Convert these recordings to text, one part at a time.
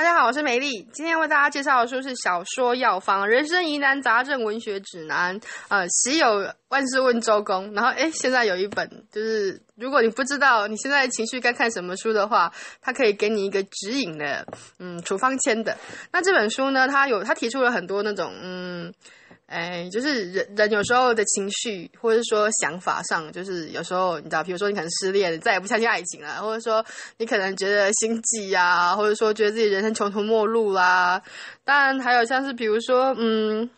大家好，我是美丽。今天为大家介绍的书是《小说药方：人生疑难杂症文学指南》。呃，喜有万事问周公。然后，诶，现在有一本，就是如果你不知道你现在情绪该看什么书的话，它可以给你一个指引的，嗯，处方签的。那这本书呢，它有，它提出了很多那种，嗯。哎，就是人人有时候的情绪，或者说想法上，就是有时候你知道，比如说你可能失恋，再也不相信爱情了，或者说你可能觉得心悸呀，或者说觉得自己人生穷途末路啦。当然还有像是比如说，嗯。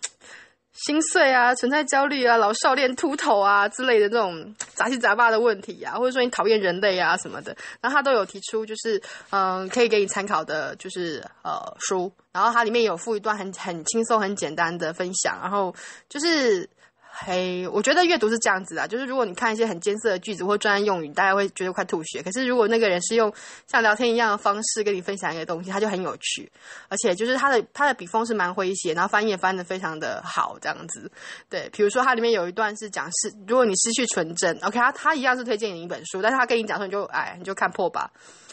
心碎啊，存在焦虑啊，老少恋秃头啊之类的这种杂七杂八的问题啊，或者说你讨厌人类啊什么的，然后他都有提出，就是嗯，可以给你参考的，就是呃书，然后它里面有附一段很很轻松、很简单的分享，然后就是。嘿，我觉得阅读是这样子啊，就是如果你看一些很艰涩的句子或专业用语，大家会觉得快吐血。可是如果那个人是用像聊天一样的方式跟你分享一个东西，他就很有趣，而且就是他的他的笔锋是蛮诙谐，然后翻译也翻得非常的好，这样子。对，比如说它里面有一段是讲是如果你失去纯真，OK，他他一样是推荐你一本书，但是他跟你讲说你就哎你就看破吧。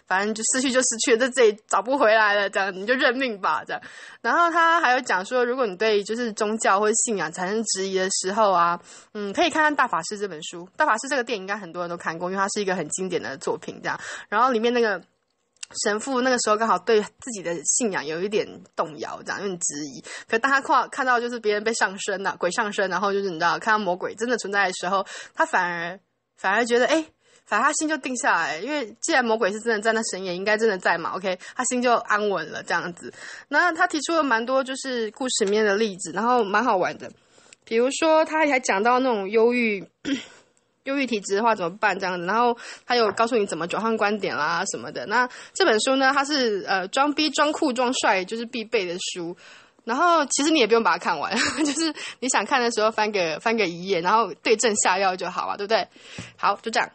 反正就失去就失去了，在这里找不回来了，这样你就认命吧，这样。然后他还有讲说，如果你对就是宗教或信仰产生质疑的时候啊，嗯，可以看看《大法师》这本书。《大法师》这个电影应该很多人都看过，因为它是一个很经典的作品，这样。然后里面那个神父那个时候刚好对自己的信仰有一点动摇，这样有点质疑。可当他看看到就是别人被上身了，鬼上身，然后就是你知道看到魔鬼真的存在的时候，他反而反而觉得哎。诶反正他心就定下来，因为既然魔鬼是真的在，那神也应该真的在嘛。OK，他心就安稳了，这样子。那他提出了蛮多就是故事里面的例子，然后蛮好玩的。比如说，他还讲到那种忧郁、忧郁体质的话怎么办这样子，然后他有告诉你怎么转换观点啦什么的。那这本书呢，它是呃装逼、装酷、装帅，就是必备的书。然后其实你也不用把它看完，就是你想看的时候翻个翻个一页，然后对症下药就好啊，对不对？好，就这样。